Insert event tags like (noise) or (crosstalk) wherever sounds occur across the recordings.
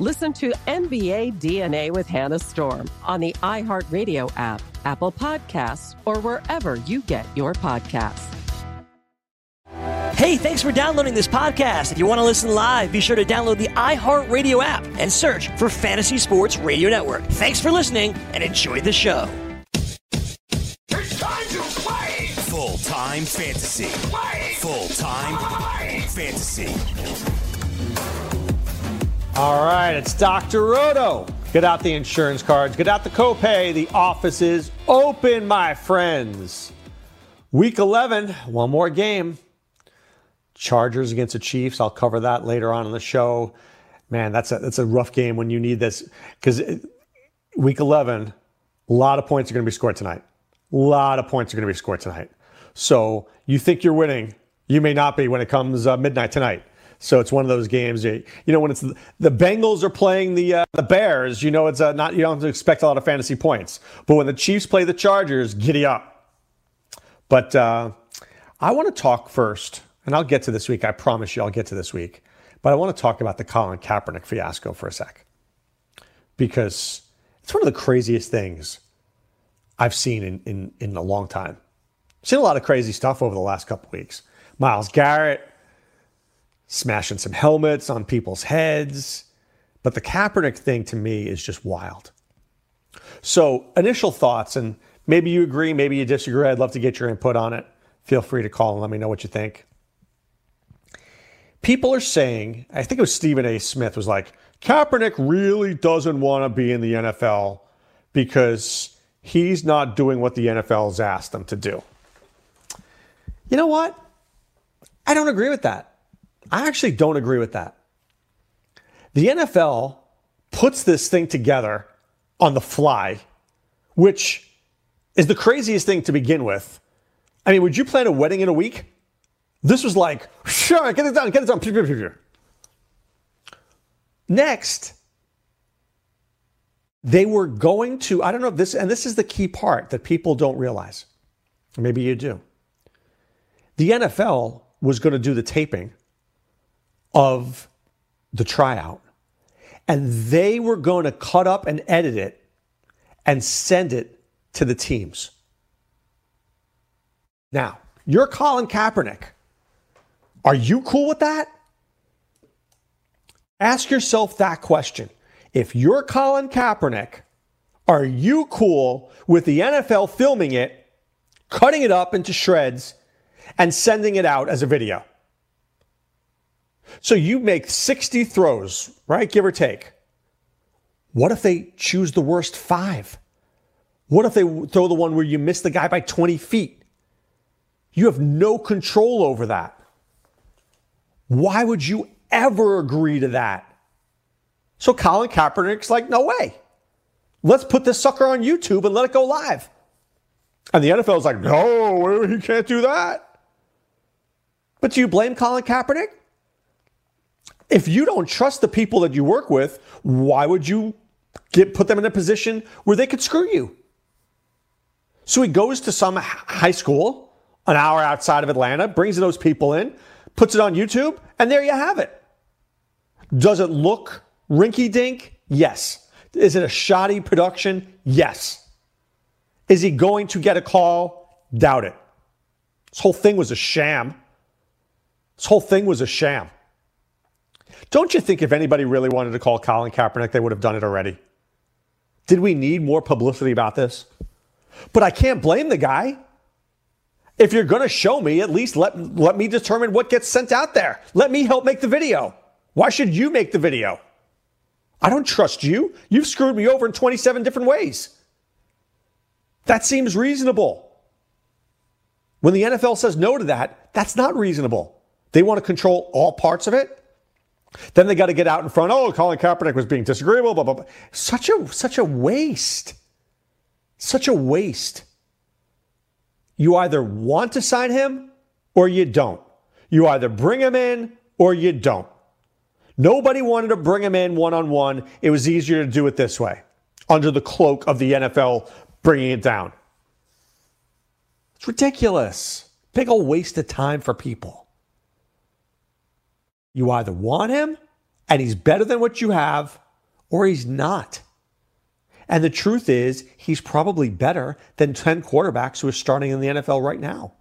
Listen to NBA DNA with Hannah Storm on the iHeartRadio app, Apple Podcasts, or wherever you get your podcasts. Hey, thanks for downloading this podcast. If you want to listen live, be sure to download the iHeartRadio app and search for Fantasy Sports Radio Network. Thanks for listening and enjoy the show. It's time to play! Full time fantasy. Play! Full time fantasy. All right, it's Dr. Roto. Get out the insurance cards, get out the copay. The office is open, my friends. Week 11, one more game. Chargers against the Chiefs. I'll cover that later on in the show. Man, that's a that's a rough game when you need this because week 11, a lot of points are going to be scored tonight. A lot of points are going to be scored tonight. So you think you're winning, you may not be when it comes uh, midnight tonight. So it's one of those games. That, You know, when it's the, the Bengals are playing the uh, the Bears, you know it's uh, not you don't have to expect a lot of fantasy points. But when the Chiefs play the Chargers, giddy up. But uh, I want to talk first, and I'll get to this week. I promise you, I'll get to this week. But I want to talk about the Colin Kaepernick fiasco for a sec, because it's one of the craziest things I've seen in in, in a long time. Seen a lot of crazy stuff over the last couple weeks. Myles Garrett smashing some helmets on people's heads. But the Kaepernick thing to me is just wild. So, initial thoughts, and maybe you agree, maybe you disagree. I'd love to get your input on it. Feel free to call and let me know what you think. People are saying, I think it was Stephen A. Smith was like, Kaepernick really doesn't want to be in the NFL because he's not doing what the NFL has asked him to do. You know what? I don't agree with that. I actually don't agree with that. The NFL puts this thing together on the fly, which is the craziest thing to begin with. I mean, would you plan a wedding in a week? This was like, sure, get it done, get it done. Next, they were going to, I don't know if this, and this is the key part that people don't realize. Maybe you do. The NFL was going to do the taping of the tryout. And they were going to cut up and edit it and send it to the teams. Now, you're Colin Kaepernick. Are you cool with that? Ask yourself that question. If you're Colin Kaepernick, are you cool with the NFL filming it, cutting it up into shreds, and sending it out as a video? So you make 60 throws, right? Give or take. What if they choose the worst five? What if they throw the one where you miss the guy by 20 feet? You have no control over that. Why would you ever agree to that? So Colin Kaepernick's like, no way. Let's put this sucker on YouTube and let it go live. And the NFL's like, no, (laughs) he can't do that. But do you blame Colin Kaepernick? If you don't trust the people that you work with, why would you get put them in a position where they could screw you? So he goes to some high school an hour outside of Atlanta, brings those people in, puts it on YouTube, and there you have it. Does it look rinky dink? Yes. Is it a shoddy production? Yes. Is he going to get a call? Doubt it. This whole thing was a sham. This whole thing was a sham. Don't you think if anybody really wanted to call Colin Kaepernick, they would have done it already? Did we need more publicity about this? But I can't blame the guy. If you're going to show me, at least let, let me determine what gets sent out there. Let me help make the video. Why should you make the video? I don't trust you. You've screwed me over in 27 different ways. That seems reasonable. When the NFL says no to that, that's not reasonable. They want to control all parts of it. Then they got to get out in front. Oh, Colin Kaepernick was being disagreeable. Blah blah blah. Such a such a waste. Such a waste. You either want to sign him or you don't. You either bring him in or you don't. Nobody wanted to bring him in one on one. It was easier to do it this way, under the cloak of the NFL bringing it down. It's ridiculous. Big old waste of time for people. You either want him and he's better than what you have, or he's not. And the truth is, he's probably better than 10 quarterbacks who are starting in the NFL right now.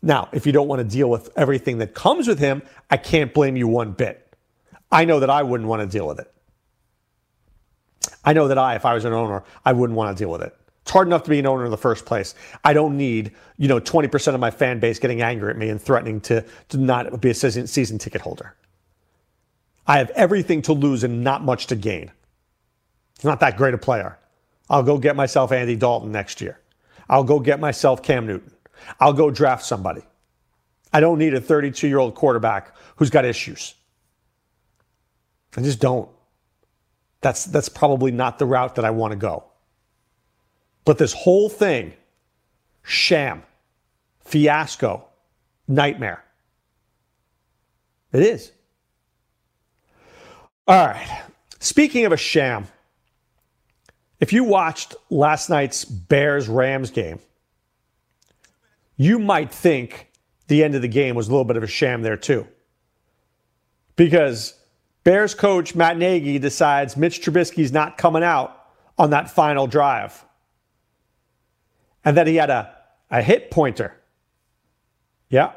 Now, if you don't want to deal with everything that comes with him, I can't blame you one bit. I know that I wouldn't want to deal with it. I know that I, if I was an owner, I wouldn't want to deal with it. It's hard enough to be an owner in the first place. I don't need, you know, 20% of my fan base getting angry at me and threatening to, to not be a season, season ticket holder. I have everything to lose and not much to gain. It's not that great a player. I'll go get myself Andy Dalton next year. I'll go get myself Cam Newton. I'll go draft somebody. I don't need a 32 year old quarterback who's got issues. I just don't. That's, that's probably not the route that I want to go. But this whole thing, sham, fiasco, nightmare. It is. All right. Speaking of a sham, if you watched last night's Bears Rams game, you might think the end of the game was a little bit of a sham there, too. Because Bears coach Matt Nagy decides Mitch Trubisky's not coming out on that final drive. And that he had a, a hip pointer. Yeah.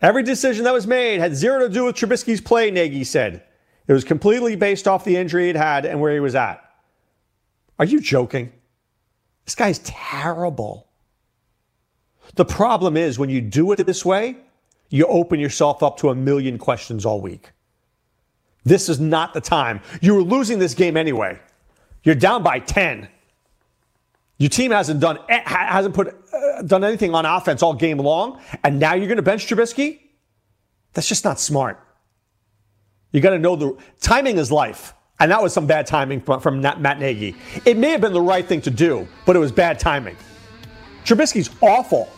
Every decision that was made had zero to do with Trubisky's play, Nagy said. It was completely based off the injury he'd had and where he was at. Are you joking? This guy's terrible. The problem is when you do it this way, you open yourself up to a million questions all week. This is not the time. You were losing this game anyway. You're down by 10. Your team hasn't done hasn't put uh, done anything on offense all game long, and now you're going to bench Trubisky? That's just not smart. You got to know the timing is life. And that was some bad timing from, from Matt Nagy. It may have been the right thing to do, but it was bad timing. Trubisky's awful.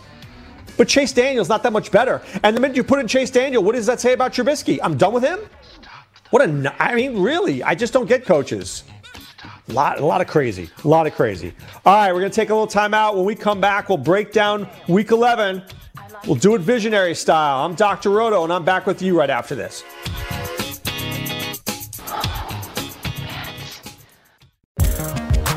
But Chase Daniel's not that much better. And the minute you put in Chase Daniel, what does that say about Trubisky? I'm done with him? What a, I mean, really, I just don't get coaches. A lot, a lot of crazy. A lot of crazy. All right, we're going to take a little time out. When we come back, we'll break down week 11. We'll do it visionary style. I'm Dr. Roto, and I'm back with you right after this.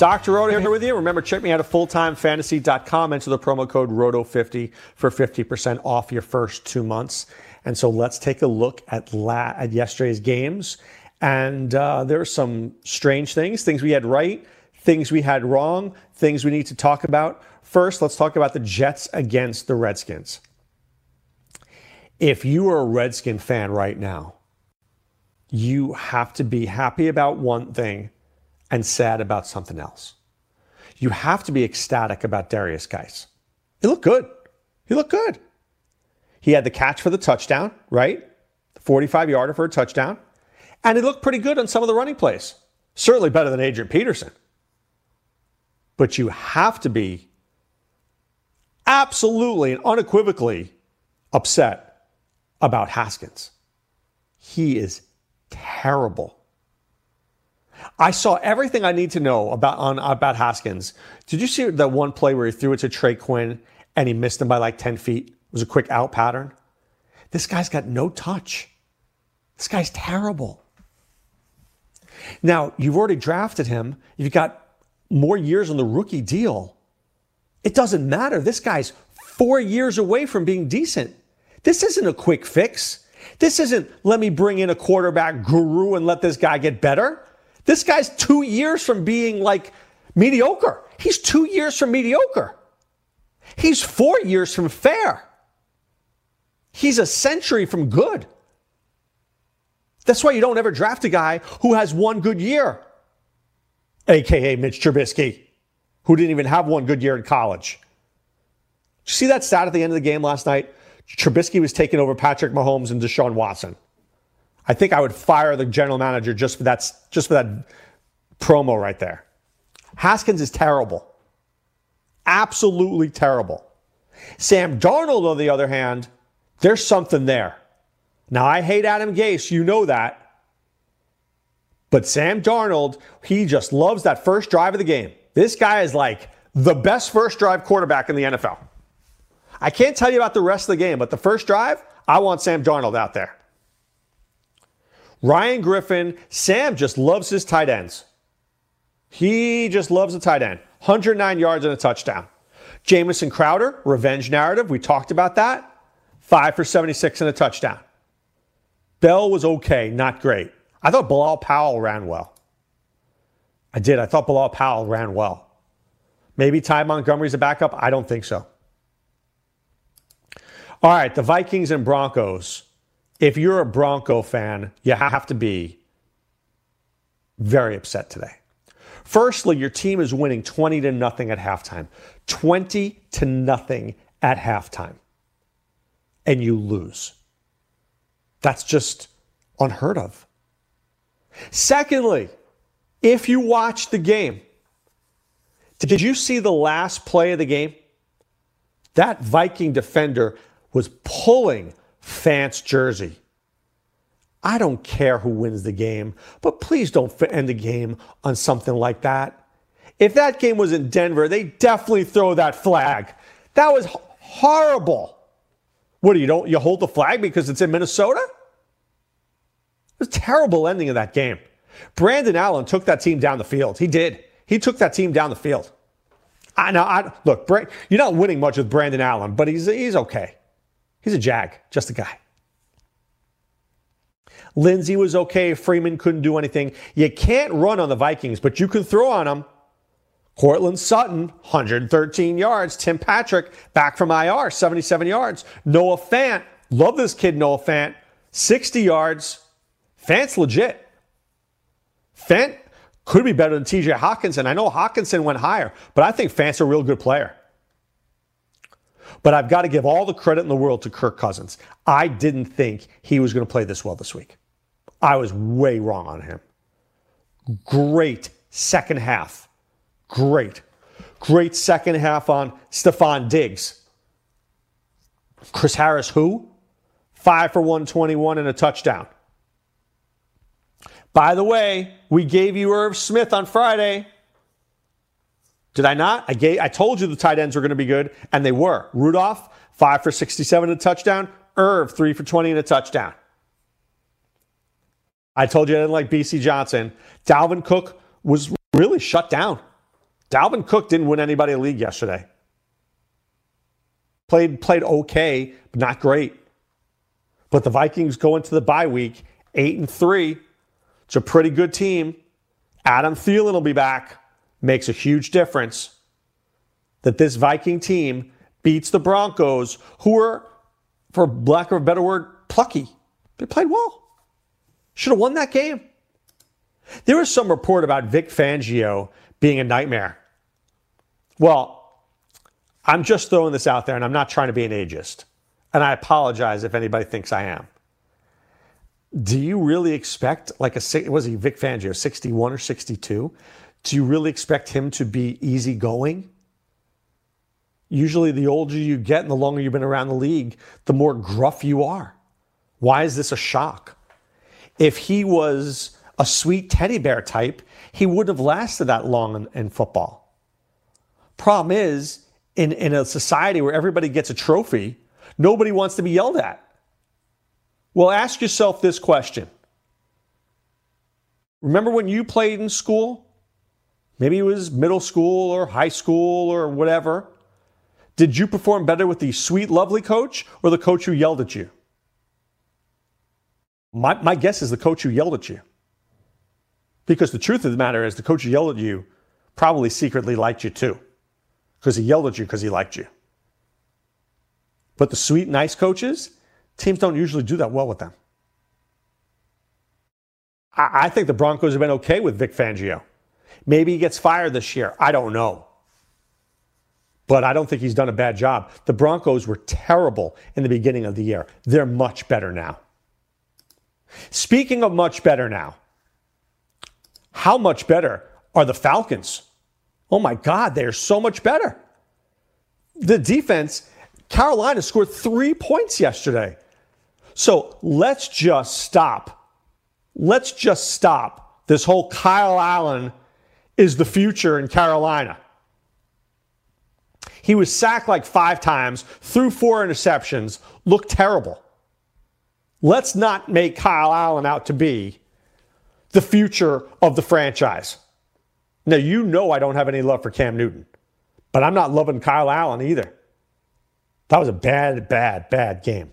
Dr. Roto here with you. Remember, check me out at fulltimefantasy.com. Enter the promo code ROTO50 for 50% off your first two months. And so let's take a look at, la- at yesterday's games. And uh, there are some strange things, things we had right, things we had wrong, things we need to talk about. First, let's talk about the Jets against the Redskins. If you are a Redskin fan right now, you have to be happy about one thing and sad about something else. You have to be ecstatic about Derrius Guice. He looked good. He looked good. He had the catch for the touchdown, right? The 45 yarder for a touchdown. And he looked pretty good on some of the running plays. Certainly better than Adrian Peterson. But you have to be absolutely and unequivocally upset about Haskins. He is terrible. I saw everything I need to know about on about Haskins. Did you see that one play where he threw it to Trey Quinn and he missed him by like 10 feet? It was a quick out pattern. This guy's got no touch. This guy's terrible. Now, you've already drafted him. You've got more years on the rookie deal. It doesn't matter. This guy's four years away from being decent. This isn't a quick fix. This isn't let me bring in a quarterback guru and let this guy get better. This guy's two years from being like mediocre. He's two years from mediocre. He's four years from fair. He's a century from good. That's why you don't ever draft a guy who has one good year, aka Mitch Trubisky, who didn't even have one good year in college. Did you see that stat at the end of the game last night? Trubisky was taking over Patrick Mahomes and Deshaun Watson. I think I would fire the general manager just for that, just for that promo right there. Haskins is terrible. Absolutely terrible. Sam Darnold, on the other hand, there's something there. Now, I hate Adam Gase, you know that. But Sam Darnold, he just loves that first drive of the game. This guy is like the best first drive quarterback in the NFL. I can't tell you about the rest of the game, but the first drive, I want Sam Darnold out there. Ryan Griffin, Sam just loves his tight ends. He just loves the tight end. 109 yards and a touchdown. Jamison Crowder, revenge narrative. We talked about that. Five for 76 and a touchdown. Bell was okay, not great. I thought Bilal Powell ran well. I did. I thought Bilal Powell ran well. Maybe Ty Montgomery's a backup. I don't think so. All right, the Vikings and Broncos. If you're a Bronco fan, you have to be very upset today. Firstly, your team is winning 20 to nothing at halftime. 20 to nothing at halftime. And you lose. That's just unheard of. Secondly, if you watch the game, did you see the last play of the game? That Viking defender was pulling Fant's jersey. I don't care who wins the game, but please don't end the game on something like that. If that game was in Denver, they definitely throw that flag. That was horrible. What do you don't you hold the flag because it's in Minnesota? It was a terrible ending of that game. Brandon Allen took that team down the field. He did. He took that team down the field. I know. I, look, you're not winning much with Brandon Allen, but he's he's okay. He's a jag, just a guy. Lindsay was okay. Freeman couldn't do anything. You can't run on the Vikings, but you can throw on them. Courtland Sutton, 113 yards. Tim Patrick, back from IR, 77 yards. Noah Fant, love this kid, Noah Fant, 60 yards. Fant's legit. Fant could be better than TJ Hockenson. I know Hockenson went higher, but I think Fant's a real good player. But I've got to give all the credit in the world to Kirk Cousins. I didn't think he was going to play this well this week. I was way wrong on him. Great second half. Great. Great second half on Stefon Diggs. Chris Harris, who? Five for 121 and a touchdown. By the way, we gave you Irv Smith on Friday. Did I not? I gave I told you the tight ends were going to be good, and they were. Rudolph, five for 67 and a touchdown. Irv, three for 20 and a touchdown. I told you I didn't like Bisi Johnson. Dalvin Cook was really shut down. Dalvin Cook didn't win anybody a league yesterday. Played played okay, but not great. But the Vikings go into the bye week eight and three. It's a pretty good team. Adam Thielen will be back makes a huge difference that this Viking team beats the Broncos, who were, for lack of a better word, plucky. They played well. Should have won that game. There was some report about Vic Fangio being a nightmare. Well, I'm just throwing this out there and I'm not trying to be an ageist. And I apologize if anybody thinks I am. Do you really expect, like a, was he Vic Fangio, 61 or 62? Do you really expect him to be easygoing? Usually, the older you get and the longer you've been around the league, the more gruff you are. Why is this a shock? If he was a sweet teddy bear type, he wouldn't have lasted that long in, in football. Problem is, in, in a society where everybody gets a trophy, nobody wants to be yelled at. Well, ask yourself this question Remember when you played in school? Maybe it was middle school or high school or whatever. Did you perform better with the sweet, lovely coach or the coach who yelled at you? My, my guess is the coach who yelled at you. Because the truth of the matter is, the coach who yelled at you probably secretly liked you too. Because he yelled at you because he liked you. But the sweet, nice coaches, teams don't usually do that well with them. I, I think the Broncos have been okay with Vic Fangio. Maybe he gets fired this year. I don't know. But I don't think he's done a bad job. The Broncos were terrible in the beginning of the year. They're much better now. Speaking of much better now, how much better are the Falcons? Oh my God, they are so much better. The defense, Carolina scored three points yesterday. So let's just stop. Let's just stop this whole Kyle Allen is the future in Carolina. He was sacked like five times, threw four interceptions, looked terrible. Let's not make Kyle Allen out to be the future of the franchise. Now, you know I don't have any love for Cam Newton, But I'm not loving Kyle Allen either. That was a bad, bad, bad game.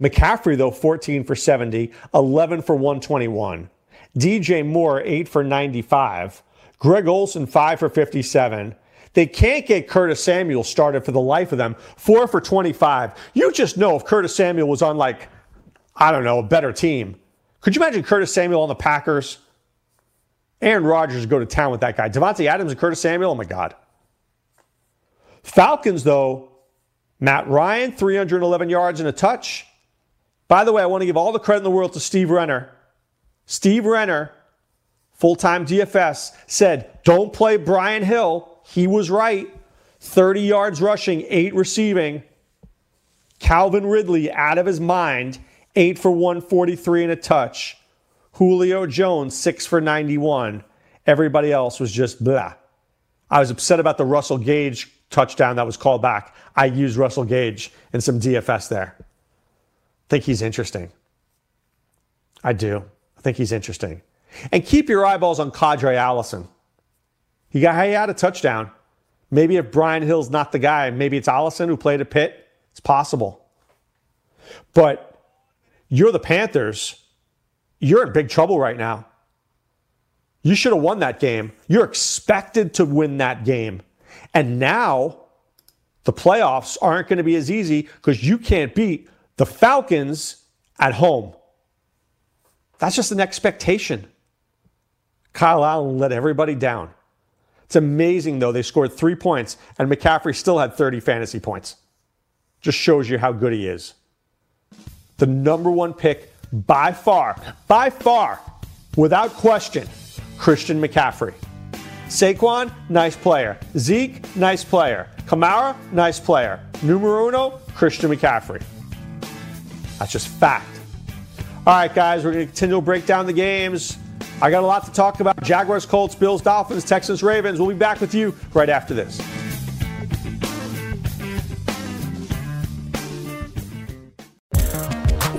McCaffrey, though, 14 for 70, 11 for 121. DJ Moore, 8 for 95. Greg Olsen, 5 for 57. They can't get Curtis Samuel started for the life of them. 4 for 25. You just know if Curtis Samuel was on, like, I don't know, a better team. Could you imagine Curtis Samuel on the Packers? Aaron Rodgers go to town with that guy. Davante Adams and Curtis Samuel, oh my God. Falcons, though, Matt Ryan, 311 yards and a touch. By the way, I want to give all the credit in the world to Steve Renner. Steve Renner, full time DFS, said, don't play Brian Hill. He was right. 30 yards rushing, eight receiving. Calvin Ridley out of his mind, eight for 143 and a touch. Julio Jones, six for 91. Everybody else was just blah. I was upset about the Russell Gage touchdown that was called back. I used Russell Gage in some DFS there. Think he's interesting. I do. Think he's interesting. And keep your eyeballs on Qadree Ollison. He got he had a touchdown. Maybe if Brian Hill's not the guy, maybe it's Ollison who played a Pitt. It's possible. But you're the Panthers. You're in big trouble right now. You should have won that game. You're expected to win that game. And now the playoffs aren't going to be as easy because you can't beat the Falcons at home. That's just an expectation. Kyle Allen let everybody down. It's amazing, though, they scored three points and McCaffrey still had 30 fantasy points. Just shows you how good he is. The number one pick by far, by far, without question, Christian McCaffrey. Saquon, nice player. Zeke, nice player. Kamara, nice player. Numero uno, Christian McCaffrey. That's just fact. All right, guys, we're going to continue to break down the games. I got a lot to talk about Jaguars, Colts, Bills, Dolphins, Texans, Ravens. We'll be back with you right after this.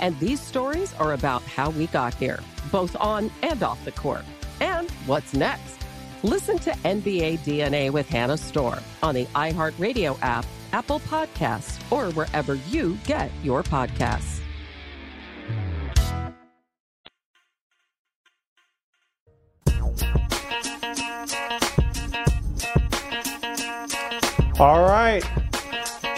And these stories are about how we got here, both on and off the court. And what's next? Listen to NBA DNA with Hannah Storm on the iHeartRadio app, Apple Podcasts, or wherever you get your podcasts. All right.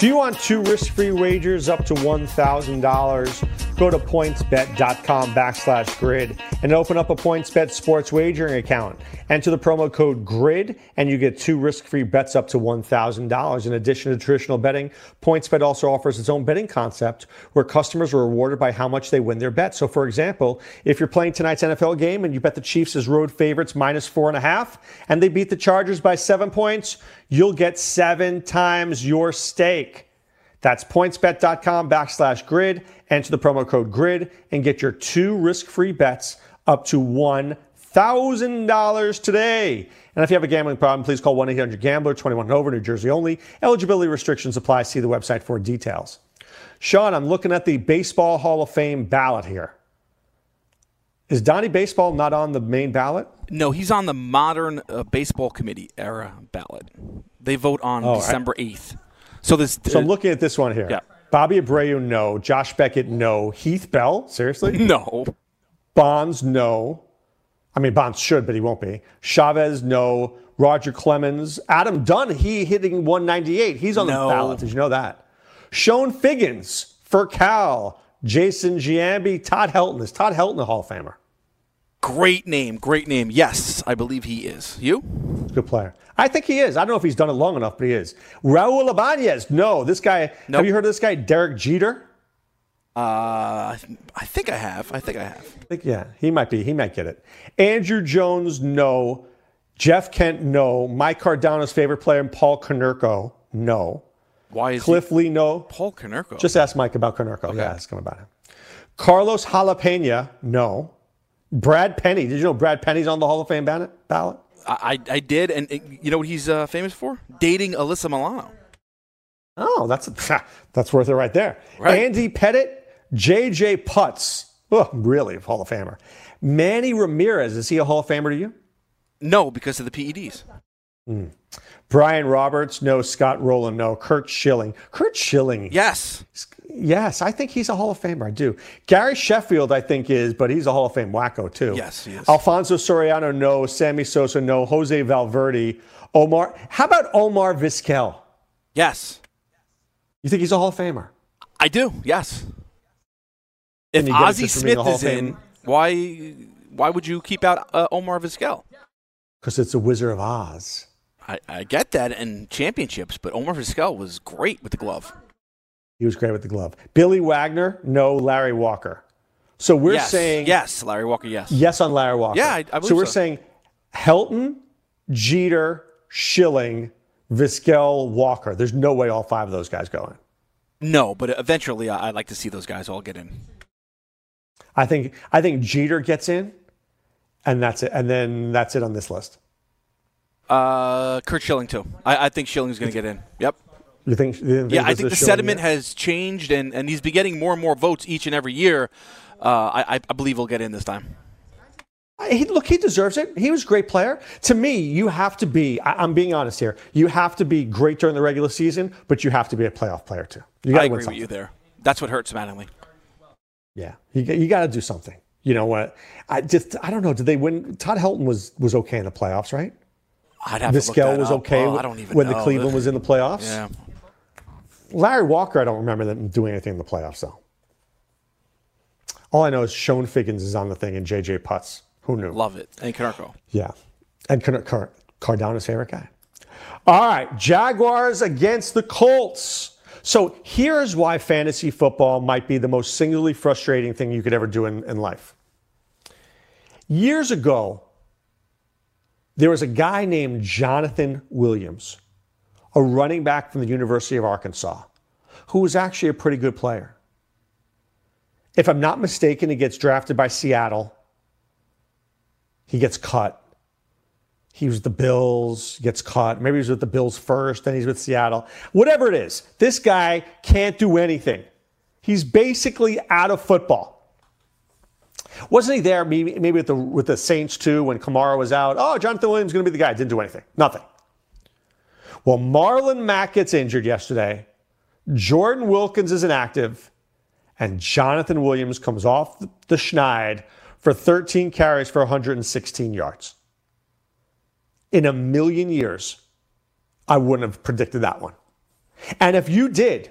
Do you want two risk free wagers up to $1,000? Go to pointsbet.com backslash grid and open up a PointsBet sports wagering account. Enter the promo code GRID and you get two risk free bets up to $1,000. In addition to traditional betting, PointsBet also offers its own betting concept where customers are rewarded by how much they win their bet. So, for example, if you're playing tonight's NFL game and you bet the Chiefs as road favorites minus four and a half and they beat the Chargers by seven points, you'll get seven times your stake. That's pointsbet.com backslash grid. Enter the promo code GRID and get your two risk free bets up to $1,000 today. And if you have a gambling problem, please call 1 800 Gambler, 21 and over, New Jersey only. Eligibility restrictions apply. See the website for details. Sean, I'm looking at the Baseball Hall of Fame ballot here. Is Donnie Baseball not on the main ballot? No, he's on the modern uh, baseball committee era ballot. They vote on Oh, I- December 8th. So this So I'm uh, looking at this one here. Yeah. Bobby Abreu, no. Josh Beckett, no. Heath Bell, seriously? (laughs) no. Bonds, no. I mean, Bonds should, but he won't be. Chavez, no. Roger Clemens. Adam Dunn, he hitting 198. He's on No. the ballot. Did you know that? Chone Figgins for Cal. Jason Giambi. Todd Helton. Is Todd Helton a Hall of Famer? Great name, great name. Yes, I believe he is. You? Good player. I think he is. I don't know if he's done it long enough, but he is. Raul Ibanez. No. This guy, Nope. have you heard of this guy? Derek Jeter? Uh, I think I have. I think I have. I think, yeah, he might be. He might get it. Andruw Jones, no. Jeff Kent, no. Mike Cardano's favorite player, Paul Konerko, no. Why is Cliff he? Lee, no. Paul Konerko? Just ask Mike about Konerko. Yeah, ask him about him. Carlos Jalapena, no. Brad Penny. Did you know Brad Penny's on the Hall of Fame ballot? ballot? I, I did, and uh, you know what he's uh, famous for? Dating Alyssa Milano. Oh, that's (laughs) that's worth it right there. Right. Andy Pettitte, J.J. Putz. Oh, really, Hall of Famer. Manny Ramirez. Is he a Hall of Famer to you? No, because of the PEDs. Brian Roberts, no. Scott Rolen, no. Curt Schilling. Curt Schilling. Yes. Yes, I think he's a Hall of Famer. I do. Gary Sheffield, I think, is, but he's a Hall of Fame wacko, too. Yes, he is. Alfonso Soriano, no. Sammy Sosa, no. Jose Valverde. Omar. How about Omar Vizquel? Yes. You think he's a Hall of Famer? I do. Yes. If Can you get it Ozzie just for being Smith is in, why why would you keep out uh, Omar Vizquel? Because it's a Wizard of Oz. I, I get that in championships, but Omar Vizquel was great with the glove. He was great with the glove. Billy Wagner, no. Larry Walker. So we're yes. saying yes, Larry Walker. Yes. yes on Larry Walker. Yeah, I- I believe so we're so. saying Helton, Jeter, Schilling, Vizquel, Walker. There's no way all five of those guys go in. No, but eventually I- I'd like to see those guys all get in. I think I think Jeter gets in, and that's it. And then that's it on this list. Uh, Curt Schilling too. I, I think Schilling's going to get in. Yep. You think? You think Yeah, I think the is Schilling sentiment yet? has changed, and, and he's been getting more and more votes each and every year. Uh, I, I believe he'll get in this time. He, look, he deserves it. He was a great player. To me, you have to be. I, I'm being honest here. You have to be great during the regular season, but you have to be a playoff player too. You gotta win agree something. with you there. That's what hurts Mattingly. Yeah, you, you got to do something. You know what? I just I don't know. Did they win? Todd Helton was was okay in the playoffs, right? I'd have to look Vizquel was up. okay Oh, I don't even when know. the Cleveland was in the playoffs. Yeah. Larry Walker, I don't remember them doing anything in the playoffs though. All I know is Chone Figgins is on the thing and JJ Putz. Who knew? Love it. And Konerko. Yeah. And Car- Car- Cardano's favorite guy. All right. Jaguars against the Colts. So here's why fantasy football might be the most singularly frustrating thing you could ever do in, in life. Years ago, there was a guy named Jonathan Williams, a running back from the University of Arkansas, who was actually a pretty good player. If I'm not mistaken, he gets drafted by Seattle. He gets cut. He was the Bills, gets cut. Maybe he was with the Bills first, then he's with Seattle. Whatever it is, this guy can't do anything. He's basically out of football. Wasn't he there maybe, with, the, with the Saints too when Kamara was out? Oh, Jonathan Williams is going to be the guy. Didn't do anything. Nothing. Well, Marlon Mack gets injured yesterday. Jordan Wilkins is inactive. And Jonathan Williams comes off the schneid for 13 carries for 116 yards. In a million years, I wouldn't have predicted that one. And if you did,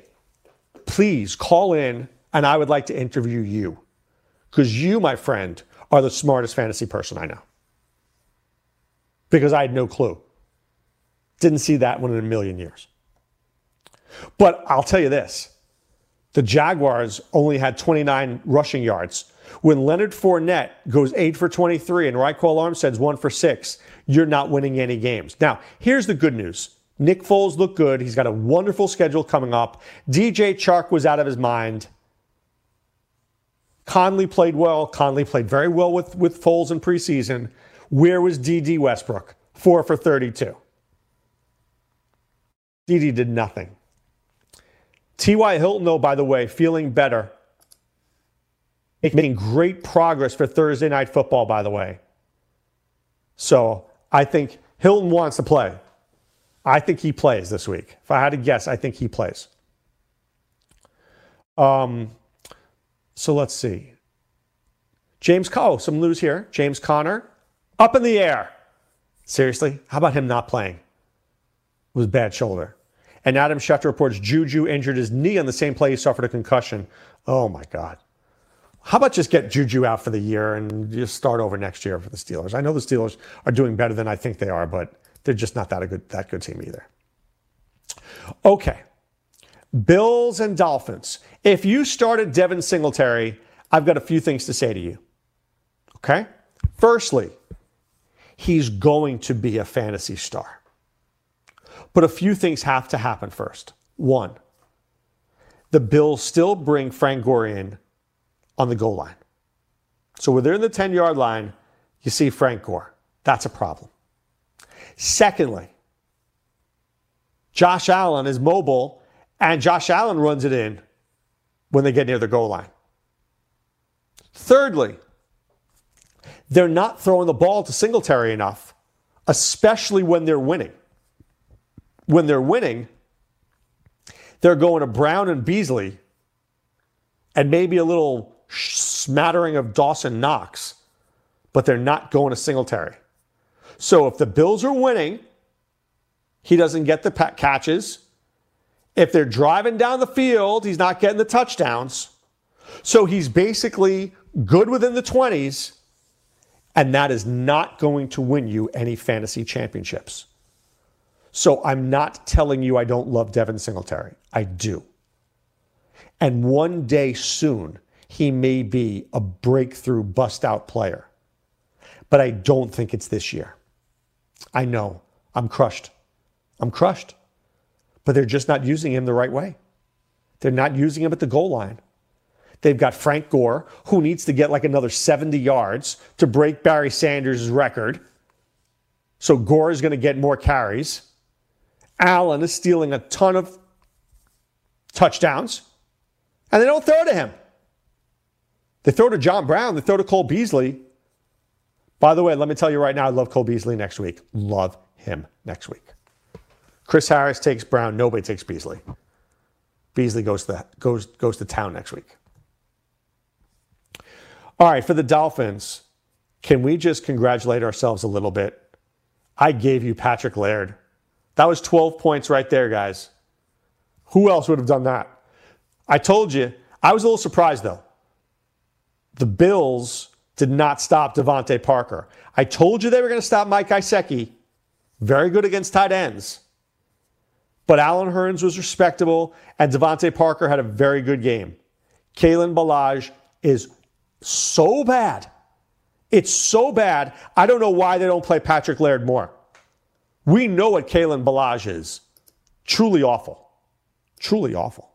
please call in and I would like to interview you. Because you, my friend, are the smartest fantasy person I know. Because I had no clue. Didn't see that one in a million years. But I'll tell you this the Jaguars only had 29 rushing yards. When Leonard Fournette goes 8 for 23 and Ryquell Armstead's 1 for 6, you're not winning any games. Now, here's the good news. Nick Foles looked good. He's got a wonderful schedule coming up. DJ Chark was out of his mind. Conley played well. Conley played very well with, with Foles in preseason. Where was Dede Westbrook? Four for 32. Dede did nothing. T.Y. Hilton, though, by the way, feeling better. Making great progress for Thursday night football, by the way. So I think Hilton wants to play. I think he plays this week. If I had to guess, I think he plays. Um, so let's see. James Oh, some news here. James Conner, up in the air. Seriously, how about him not playing? It was bad shoulder. And Adam Schefter reports Juju injured his knee on the same play he suffered a concussion. Oh my God. How about just get Juju out for the year and just start over next year for the Steelers? I know the Steelers are doing better than I think they are, but they're just not that good that good team either. Okay. Bills and Dolphins. If you started Devin Singletary, I've got a few things to say to you. Okay? Firstly, he's going to be a fantasy star. But a few things have to happen first. One, the Bills still bring Frank Gore in on the goal line. So when they're in the 10 yard line, you see Frank Gore. That's a problem. Secondly, Josh Allen is mobile, and Josh Allen runs it in when they get near the goal line. Thirdly, they're not throwing the ball to Singletary enough, especially when they're winning when they're winning, they're going to Brown and Beasley and maybe a little smattering of Dawson Knox, but they're not going to Singletary. So if the Bills are winning, he doesn't get the catches. If they're driving down the field, he's not getting the touchdowns. So he's basically good within the 20s, and that is not going to win you any fantasy championships. So I'm not telling you I don't love Devin Singletary. I do. And one day soon, he may be a breakthrough bust out player. But I don't think it's this year. I know. I'm crushed. I'm crushed. But they're just not using him the right way. They're not using him at the goal line. They've got Frank Gore, who needs to get like another 70 yards to break Barry Sanders' record. So Gore is going to get more carries. Allen is stealing a ton of touchdowns, and they don't throw to him. They throw to John Brown, they throw to Cole Beasley. By the way, let me tell you right now, I love Cole Beasley next week. Love him next week. Chris Harris takes Brown, nobody takes Beasley. Beasley goes to, goes, goes to town next week. All right, for the Dolphins, can we just congratulate ourselves a little bit? I gave you Patrick Laird that was 12 points right there, guys. Who else would have done that? I told you, I was a little surprised though. The Bills did not stop DeVante Parker. I told you they were going to stop Mike Gesicki. Very good against tight ends. But Allen Hurns was respectable, and DeVante Parker had a very good game. Kalen Ballage is so bad. It's so bad. I don't know why they don't play Patrick Laird more. We know what Kalen Ballage is. Truly awful. Truly awful.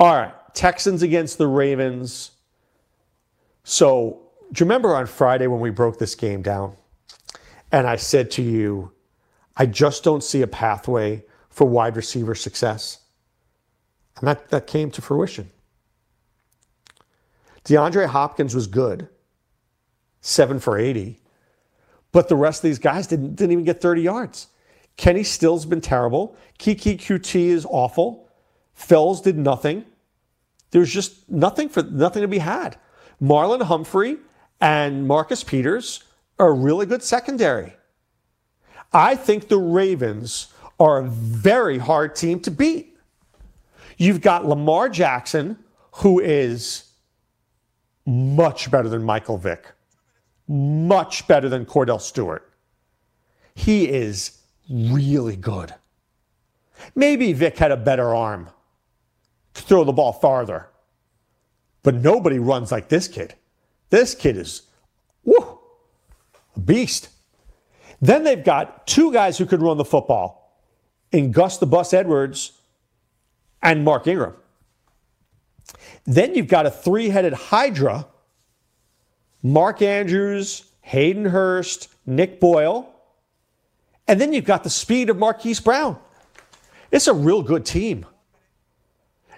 All right. Texans against the Ravens. So, do you remember on Friday when we broke this game down? And I said to you, I just don't see a pathway for wide receiver success. And that, that came to fruition. DeAndre Hopkins was good, seven for 80, but the rest of these guys didn't, didn't even get 30 yards. Kenny Still's been terrible. Keke Coutee is awful. Fells did nothing. There's just nothing for nothing to be had. Marlon Humphrey and Marcus Peters are a really good secondary. I think the Ravens are a very hard team to beat. You've got Lamar Jackson, who is much better than Michael Vick, much better than Kordell Stewart. He is really good. Maybe Vick had a better arm to throw the ball farther, but nobody runs like this kid. This kid is whoo, a beast. Then they've got two guys who could run the football in Gus the Bus Edwards and Mark Ingram. Then you've got a three headed Hydra Mark Andrews, Hayden Hurst, Nick Boyle. And then you've got the speed of Marquise Brown. It's a real good team.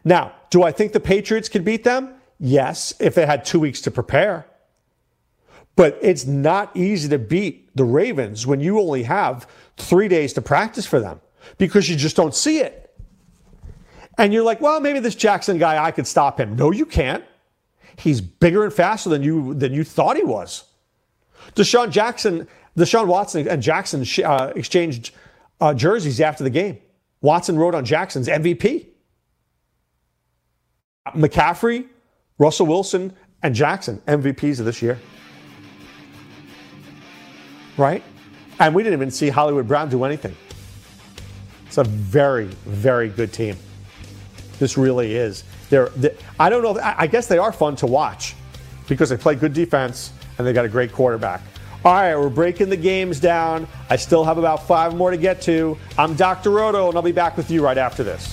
Now, do I think the Patriots can beat them? Yes, if they had two weeks to prepare. But it's not easy to beat the Ravens when you only have three days to practice for them because you just don't see it. And you're like, well, maybe this Jackson guy, I could stop him. No, you can't. He's bigger and faster than you than you thought he was. Deshaun Jackson, Deshaun Watson and Jackson uh, exchanged uh, jerseys after the game. Watson wrote on Jackson's MVP. McCaffrey, Russell Wilson, and Jackson MVPs of this year. Right? And we didn't even see Hollywood Brown do anything. It's a very, very good team. This really is. They're, they, I don't know. I guess they are fun to watch because they play good defense and they got a great quarterback. All right, we're breaking the games down. I still have about five more to get to. I'm Dr. Roto, and I'll be back with you right after this.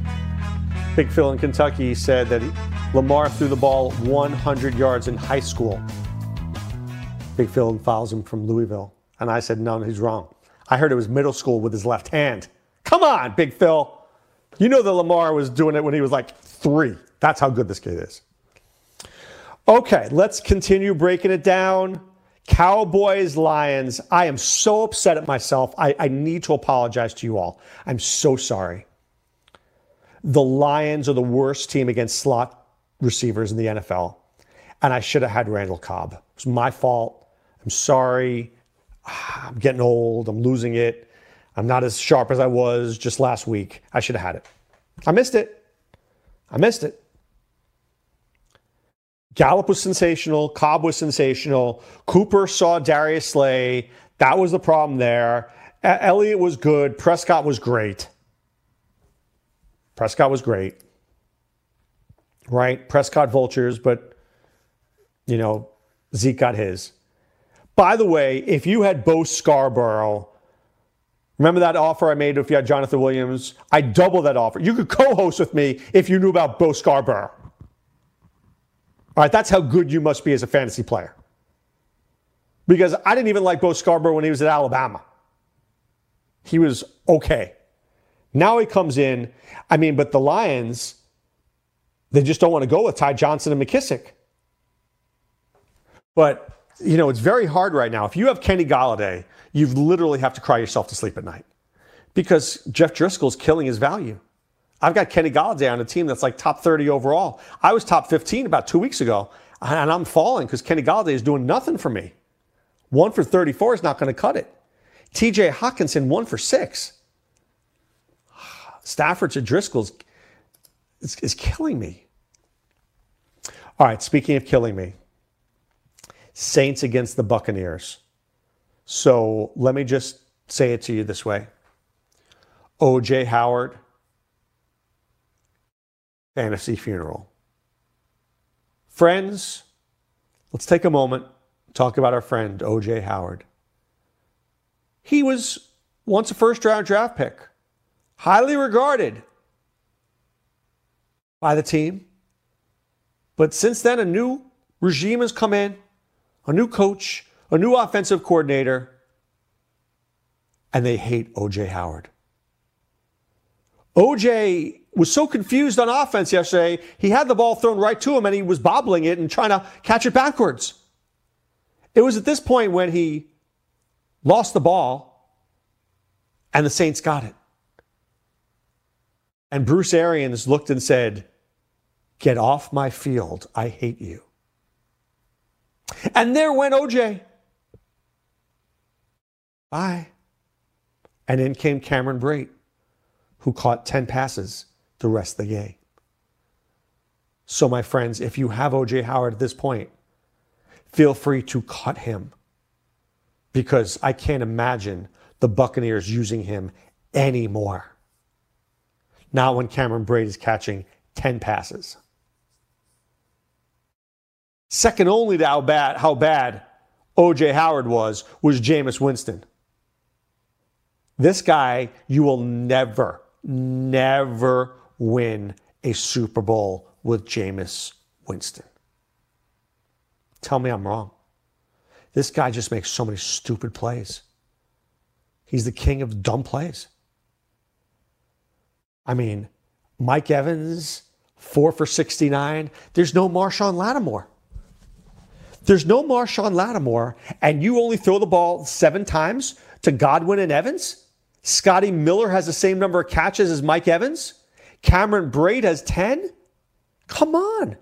Big Phil in Kentucky said that Lamar threw the ball 100 yards in high school. Big Phil follows him from Louisville. And I said, no, he's wrong. I heard it was middle school with his left hand. Come on, Big Phil. You know that Lamar was doing it when he was like three. That's how good this kid is. Okay, let's continue breaking it down. Cowboys, Lions. I am so upset at myself. I, I need to apologize to you all. I'm so sorry. The Lions are the worst team against slot receivers in the NFL. And I should have had Randall Cobb. It was my fault. I'm sorry. Ah, I'm getting old. I'm losing it. I'm not as sharp as I was just last week. I should have had it. I missed it. I missed it. Gallup was sensational. Cobb was sensational. Cooper saw Darius Slay. That was the problem there. Elliott was good. Prescott was great. Prescott was great. Right? Prescott vultures, but, you know, Zeke got his. By the way, if you had Bo Scarborough, remember that offer I made if you had Jonathan Williams? I double that offer. You could co host with me if you knew about Bo Scarborough. All right, that's how good you must be as a fantasy player. Because I didn't even like Bo Scarborough when he was at Alabama. He was okay. Now he comes in. I mean, but the Lions, they just don't want to go with Ty Johnson and McKissic. But, you know, it's very hard right now. If you have Kenny Golladay, you literally have to cry yourself to sleep at night because Jeff Driskel's killing his value. I've got Kenny Golladay on a team that's like top 30 overall. I was top 15 about two weeks ago, and I'm falling because Kenny Golladay is doing nothing for me. One for 34 is not going to cut it. TJ Hockenson, one for six. Stafford to Driskel's is, is killing me. All right, speaking of killing me, Saints against the Buccaneers. So let me just say it to you this way OJ Howard, fantasy funeral. Friends, let's take a moment, talk about our friend OJ Howard. He was once a first round draft pick highly regarded by the team. But since then, a new regime has come in, a new coach, a new offensive coordinator, and they hate OJ Howard. OJ was so confused on offense yesterday, he had the ball thrown right to him and he was bobbling it and trying to catch it backwards. It was at this point when he lost the ball and the Saints got it. And Bruce Arians looked and said, Get off my field. I hate you. And there went OJ. Bye. And in came Cameron Brate, who caught 10 passes the rest of the game. So, my friends, if you have OJ Howard at this point, feel free to cut him because I can't imagine the Buccaneers using him anymore not when Cameron Brate is catching 10 passes. Second only to how bad, how bad OJ Howard was, was Jameis Winston. This guy, you will never, never win a Super Bowl with Jameis Winston. Tell me I'm wrong. This guy just makes so many stupid plays. He's the king of dumb plays. I mean, Mike Evans, four for 69. There's no Marshon Lattimore. There's no Marshon Lattimore, and you only throw the ball seven times to Godwin and Evans? Scotty Miller has the same number of catches as Mike Evans? Cameron Brate has 10? Come on.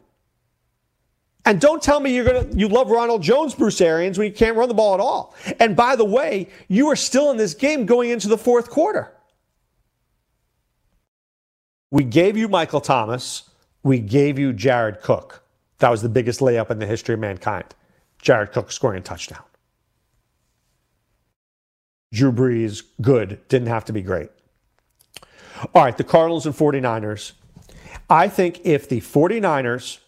And don't tell me you're gonna you love Ronald Jones, Bruce Arians, when you can't run the ball at all. And by the way, you are still in this game going into the fourth quarter. We gave you Michael Thomas. We gave you Jared Cook. That was the biggest layup in the history of mankind. Jared Cook scoring a touchdown. Drew Brees, good. Didn't have to be great. All right, the Cardinals and 49ers. I think if the 49ers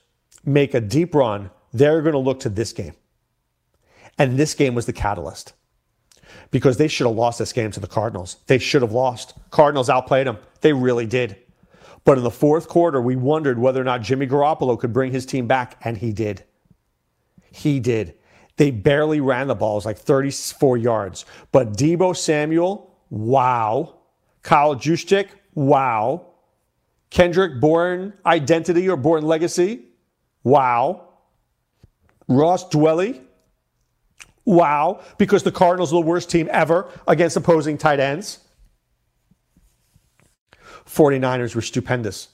make a deep run, they're going to look to this game. And this game was the catalyst because they should have lost this game to the Cardinals. They should have lost. Cardinals outplayed them. They really did. But in the fourth quarter, we wondered whether or not Jimmy Garoppolo could bring his team back, and he did. He did. They barely ran the ball, it was like 34 yards. But Deebo Samuel, wow. Kyle Juszczyk, wow. Kendrick Bourne identity or Bourne legacy, wow. Ross Dwelley, wow. Because the Cardinals are the worst team ever against opposing tight ends. 49ers were stupendous.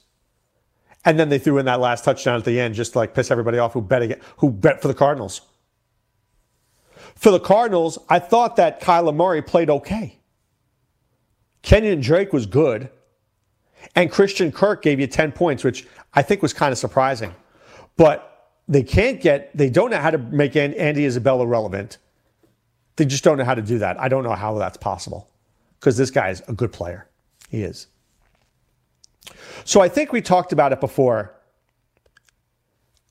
And then they threw in that last touchdown at the end just to like piss everybody off who bet again, who bet for the Cardinals. For the Cardinals, I thought that Kyler Murray played okay. Kenyan Drake was good. And Christian Kirk gave you 10 points, which I think was kind of surprising. But they can't get, they don't know how to make Andy Isabella relevant. They just don't know how to do that. I don't know how that's possible because this guy is a good player. He is. So I think we talked about it before.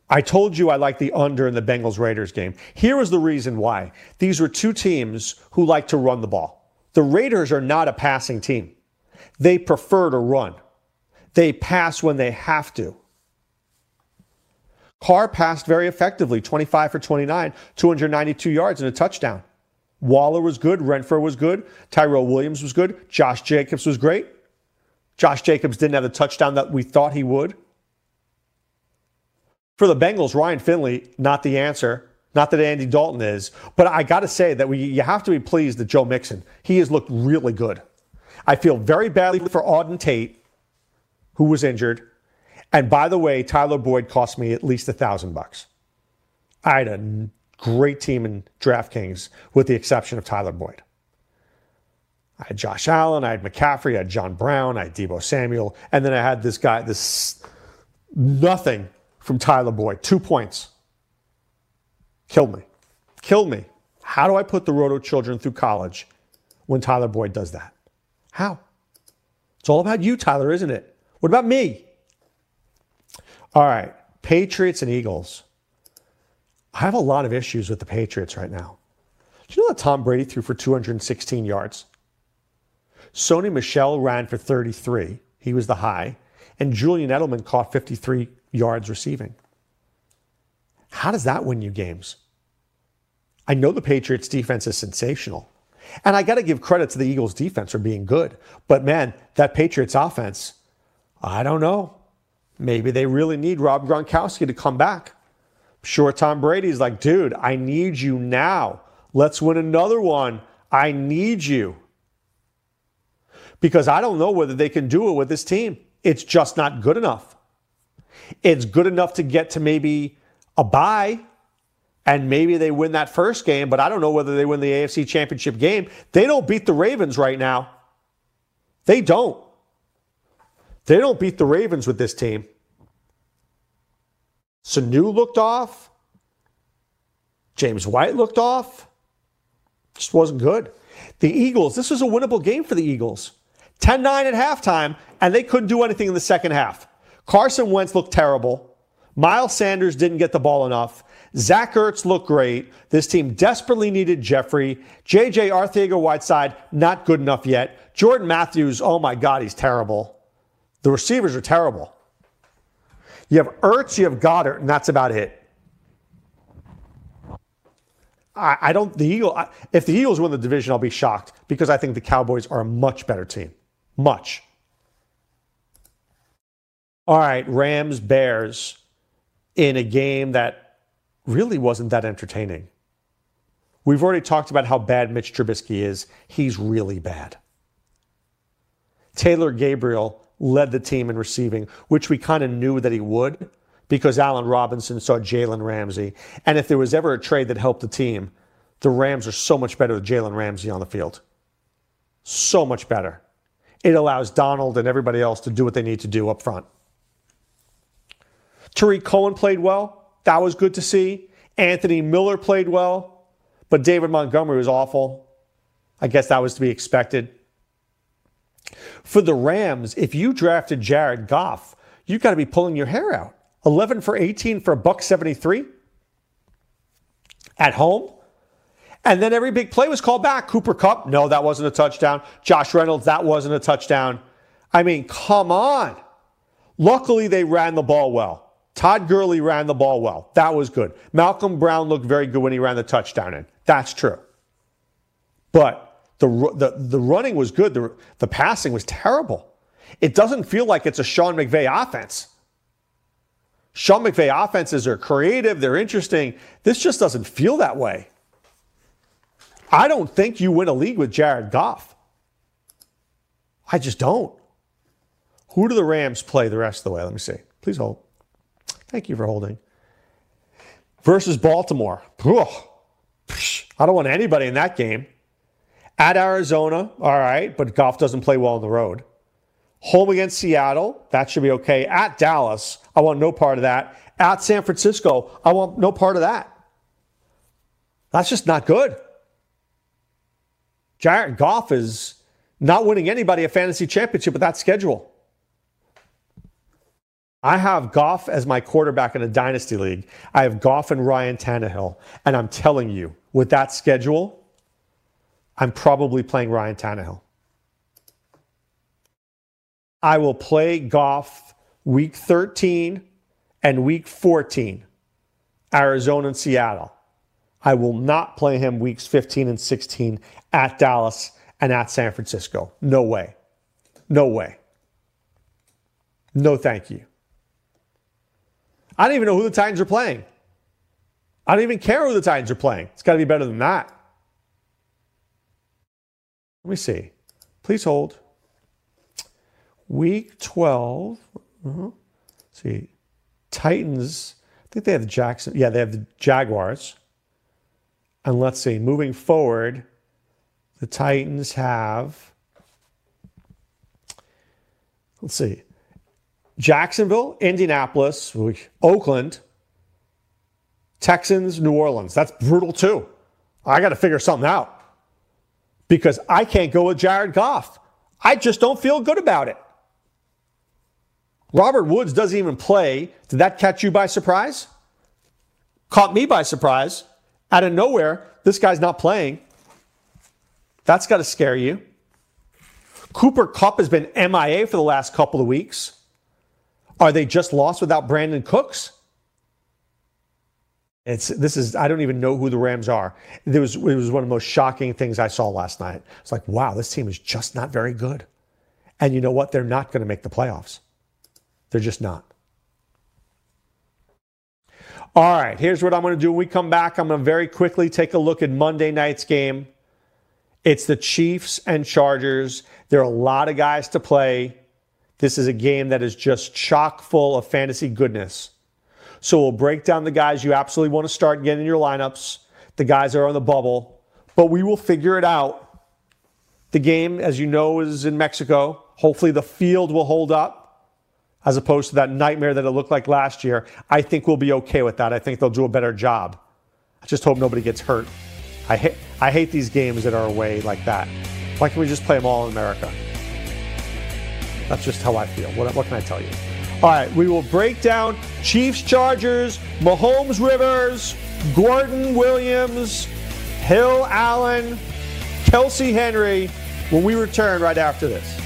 I told you I like the under in the Bengals Raiders game. Here is the reason why. These were two teams who like to run the ball. The Raiders are not a passing team. They prefer to run. They pass when they have to. Carr passed very effectively, 25 for 29, 292 yards and a touchdown. Waller was good. Renfrow was good. Tyrell Williams was good. Josh Jacobs was great. Josh Jacobs didn't have the touchdown that we thought he would. For the Bengals, Ryan Finley, not the answer. Not that Andy Dalton is, but I got to say that we, you have to be pleased that Joe Mixon, he has looked really good. I feel very badly for Auden Tate, who was injured. And by the way, Tyler Boyd cost me at least a thousand bucks. I had a great team in DraftKings, with the exception of Tyler Boyd. I had Josh Allen, I had McCaffrey, I had John Brown, I had Deebo Samuel, and then I had this guy, this nothing from Tyler Boyd. Two points. Killed me. Killed me. How do I put the Roto children through college when Tyler Boyd does that? How? It's all about you, Tyler, isn't it? What about me? All right, Patriots and Eagles. I have a lot of issues with the Patriots right now. Do you know that Tom Brady threw for 216 yards? Sony Michel ran for 33. He was the high. And Julian Edelman caught 53 yards receiving. How does that win you games? I know the Patriots defense is sensational. And I got to give credit to the Eagles defense for being good. But man, that Patriots offense, I don't know. Maybe they really need Rob Gronkowski to come back. sure, Tom Brady's like, dude, I need you now. Let's win another one. I need you because I don't know whether they can do it with this team. It's just not good enough. It's good enough to get to maybe a bye and maybe they win that first game, but I don't know whether they win the AFC championship game. They don't beat the Ravens right now. They don't. They don't beat the Ravens with this team. Sanu looked off. James White looked off. Just wasn't good. The Eagles, this was a winnable game for the Eagles. 10 9 at halftime, and they couldn't do anything in the second half. Carson Wentz looked terrible. Miles Sanders didn't get the ball enough. Zach Ertz looked great. This team desperately needed Jeffery. JJ Arcega Whiteside, not good enough yet. Jordan Matthews, oh my God, he's terrible. The receivers are terrible. You have Ertz, you have Goedert, and that's about it. I, don't. The Eagle. If the Eagles win the division, I'll be shocked because I think the Cowboys are a much better team. Much. All right, Rams Bears in a game that really wasn't that entertaining. We've already talked about how bad Mitch Trubisky is. He's really bad. Taylor Gabriel led the team in receiving, which we kind of knew that he would because Allen Robinson saw Jalen Ramsey. And if there was ever a trade that helped the team, the Rams are so much better with Jalen Ramsey on the field. So much better. It allows Donald and everybody else to do what they need to do up front. Tarik Cohen played well. That was good to see. Anthony Miller played well, but David Montgomery was awful. I guess that was to be expected. For the Rams, if you drafted Jared Goff, you've got to be pulling your hair out. 11 for 18 for a buck 73 at home. And then every big play was called back. Cooper Kupp, no, that wasn't a touchdown. Josh Reynolds, that wasn't a touchdown. I mean, come on. Luckily, they ran the ball well. Todd Gurley ran the ball well. That was good. Malcolm Brown looked very good when he ran the touchdown in. That's true. But the, the, the running was good. The, the passing was terrible. It doesn't feel like it's a Sean McVay offense. Sean McVay offenses are creative, they're interesting. This just doesn't feel that way. I don't think you win a league with Jared Goff. I just don't. Who do the Rams play the rest of the way? Let me see. Please hold. Thank you for holding. Versus Baltimore. Ugh. I don't want anybody in that game. At Arizona, all right, but Goff doesn't play well on the road. Home against Seattle, that should be okay. At Dallas, I want no part of that. At San Francisco, I want no part of that. That's just not good. Jared Goff is not winning anybody a fantasy championship with that schedule. I have Goff as my quarterback in a dynasty league. I have Goff and Ryan Tannehill. And I'm telling you, with that schedule, I'm probably playing Ryan Tannehill. I will play Goff week 13 and week 14, Arizona and Seattle. I will not play him weeks 15 and 16 at Dallas and at San Francisco. No way. No way. No, thank you. I don't even know who the Titans are playing. I don't even care who the Titans are playing. It's got to be better than that. Let me see. Please hold. Week 12. Uh-huh. see. Titans. I think they have the Jackson. Yeah, they have the Jaguars. And let's see. Moving forward, the Titans have. Let's see. Jacksonville, Indianapolis, Oakland, Texans, New Orleans. That's brutal too. I got to figure something out because I can't go with Jared Goff. I just don't feel good about it. Robert Woods doesn't even play. Did that catch you by surprise? Caught me by surprise. Out of nowhere, this guy's not playing. That's got to scare you. Cooper Kupp has been MIA for the last couple of weeks. Are they just lost without Brandin Cooks? It's this is I don't even know who the Rams are. It was it was one of the most shocking things I saw last night. It's like, wow, this team is just not very good. And you know what? They're not going to make the playoffs. They're just not. All right, here's what I'm going to do. When we come back, I'm going to very quickly take a look at Monday night's game. It's the Chiefs and Chargers. There are a lot of guys to play. This is a game that is just chock full of fantasy goodness. So we'll break down the guys you absolutely want to start getting in your lineups, the guys that are on the bubble, but we will figure it out. The game, as you know, is in Mexico. Hopefully the field will hold up as opposed to that nightmare that it looked like last year. I think we'll be okay with that. I think they'll do a better job. I just hope nobody gets hurt. I hate, I hate these games that are away like that. Why can't we just play them all in America? That's just how I feel. What, what can I tell you? All right, we will break down Chiefs Chargers, Mahomes Rivers, Gordon Williams, Hill Allen, Kelce Henry when we return right after this.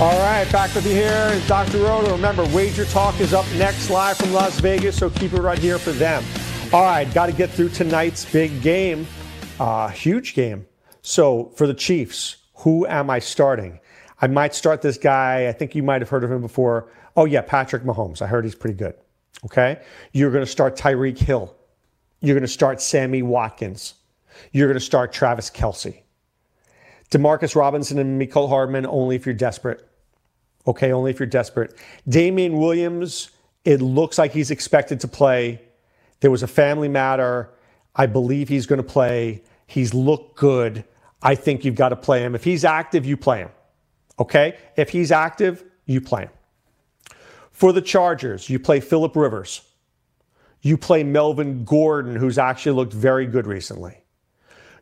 All right, back with you here Dr. Roto. Remember, Wager Talk is up next live from Las Vegas, so keep it right here for them. All right, got to get through tonight's big game, uh, huge game. So for the Chiefs, who am I starting? I might start this guy. I think you might have heard of him before. Oh yeah, Patrick Mahomes. I heard he's pretty good. Okay, you're going to start Tyreek Hill. You're going to start Sammy Watkins. You're going to start Travis Kelce. Demarcus Robinson and Mecole Hardman only if you're desperate. Okay, only if you're desperate. Damien Williams, it looks like he's expected to play. There was a family matter. I believe he's going to play. He's looked good. I think you've got to play him. If he's active, you play him. Okay? If he's active, you play him. For the Chargers, you play Philip Rivers. You play Melvin Gordon, who's actually looked very good recently.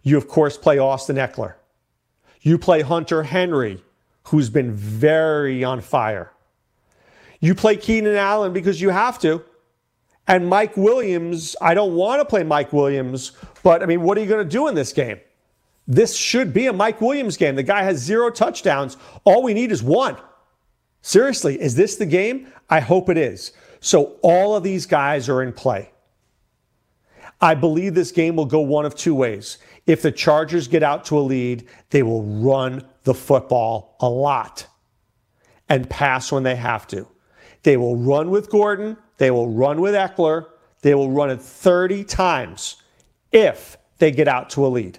You, of course, play Austin Ekeler. You play Hunter Henry, who's been very on fire. You play Keenan Allen because you have to. And Mike Williams, I don't want to play Mike Williams, but I mean, what are you going to do in this game? This should be a Mike Williams game. The guy has zero touchdowns. All we need is one. Seriously, is this the game? I hope it is. So all of these guys are in play. I believe this game will go one of two ways. If the Chargers get out to a lead, they will run the football a lot and pass when they have to. They will run with Gordon, they will run with Ekeler. they will run it 30 times if they get out to a lead.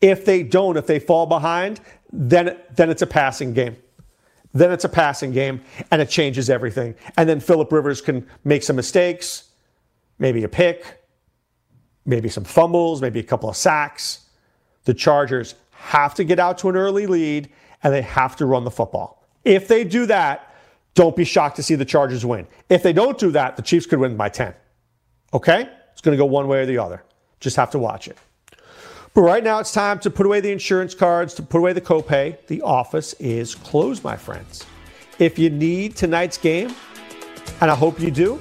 If they don't, if they fall behind, then, then it's a passing game. Then it's a passing game and it changes everything. And then Philip Rivers can make some mistakes, maybe a pick, maybe some fumbles, maybe a couple of sacks. The Chargers have to get out to an early lead and they have to run the football. If they do that, don't be shocked to see the Chargers win. If they don't do that, the Chiefs could win by 10. Okay? It's going to go one way or the other. Just have to watch it. But right now, it's time to put away the insurance cards, to put away the copay. The office is closed, my friends. If you need tonight's game, and I hope you do,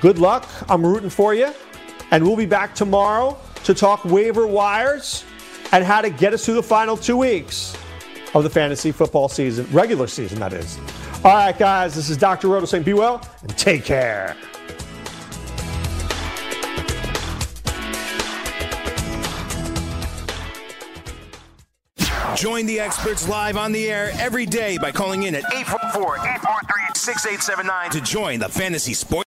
good luck. I'm rooting for you. And we'll be back tomorrow to talk waiver wires and how to get us through the final two weeks of the fantasy football season, regular season, that is. All right, guys, this is Dr. Roto saying be well and take care. Join the experts live on the air every day by calling in at 844 843 6879 to join the Fantasy Sports.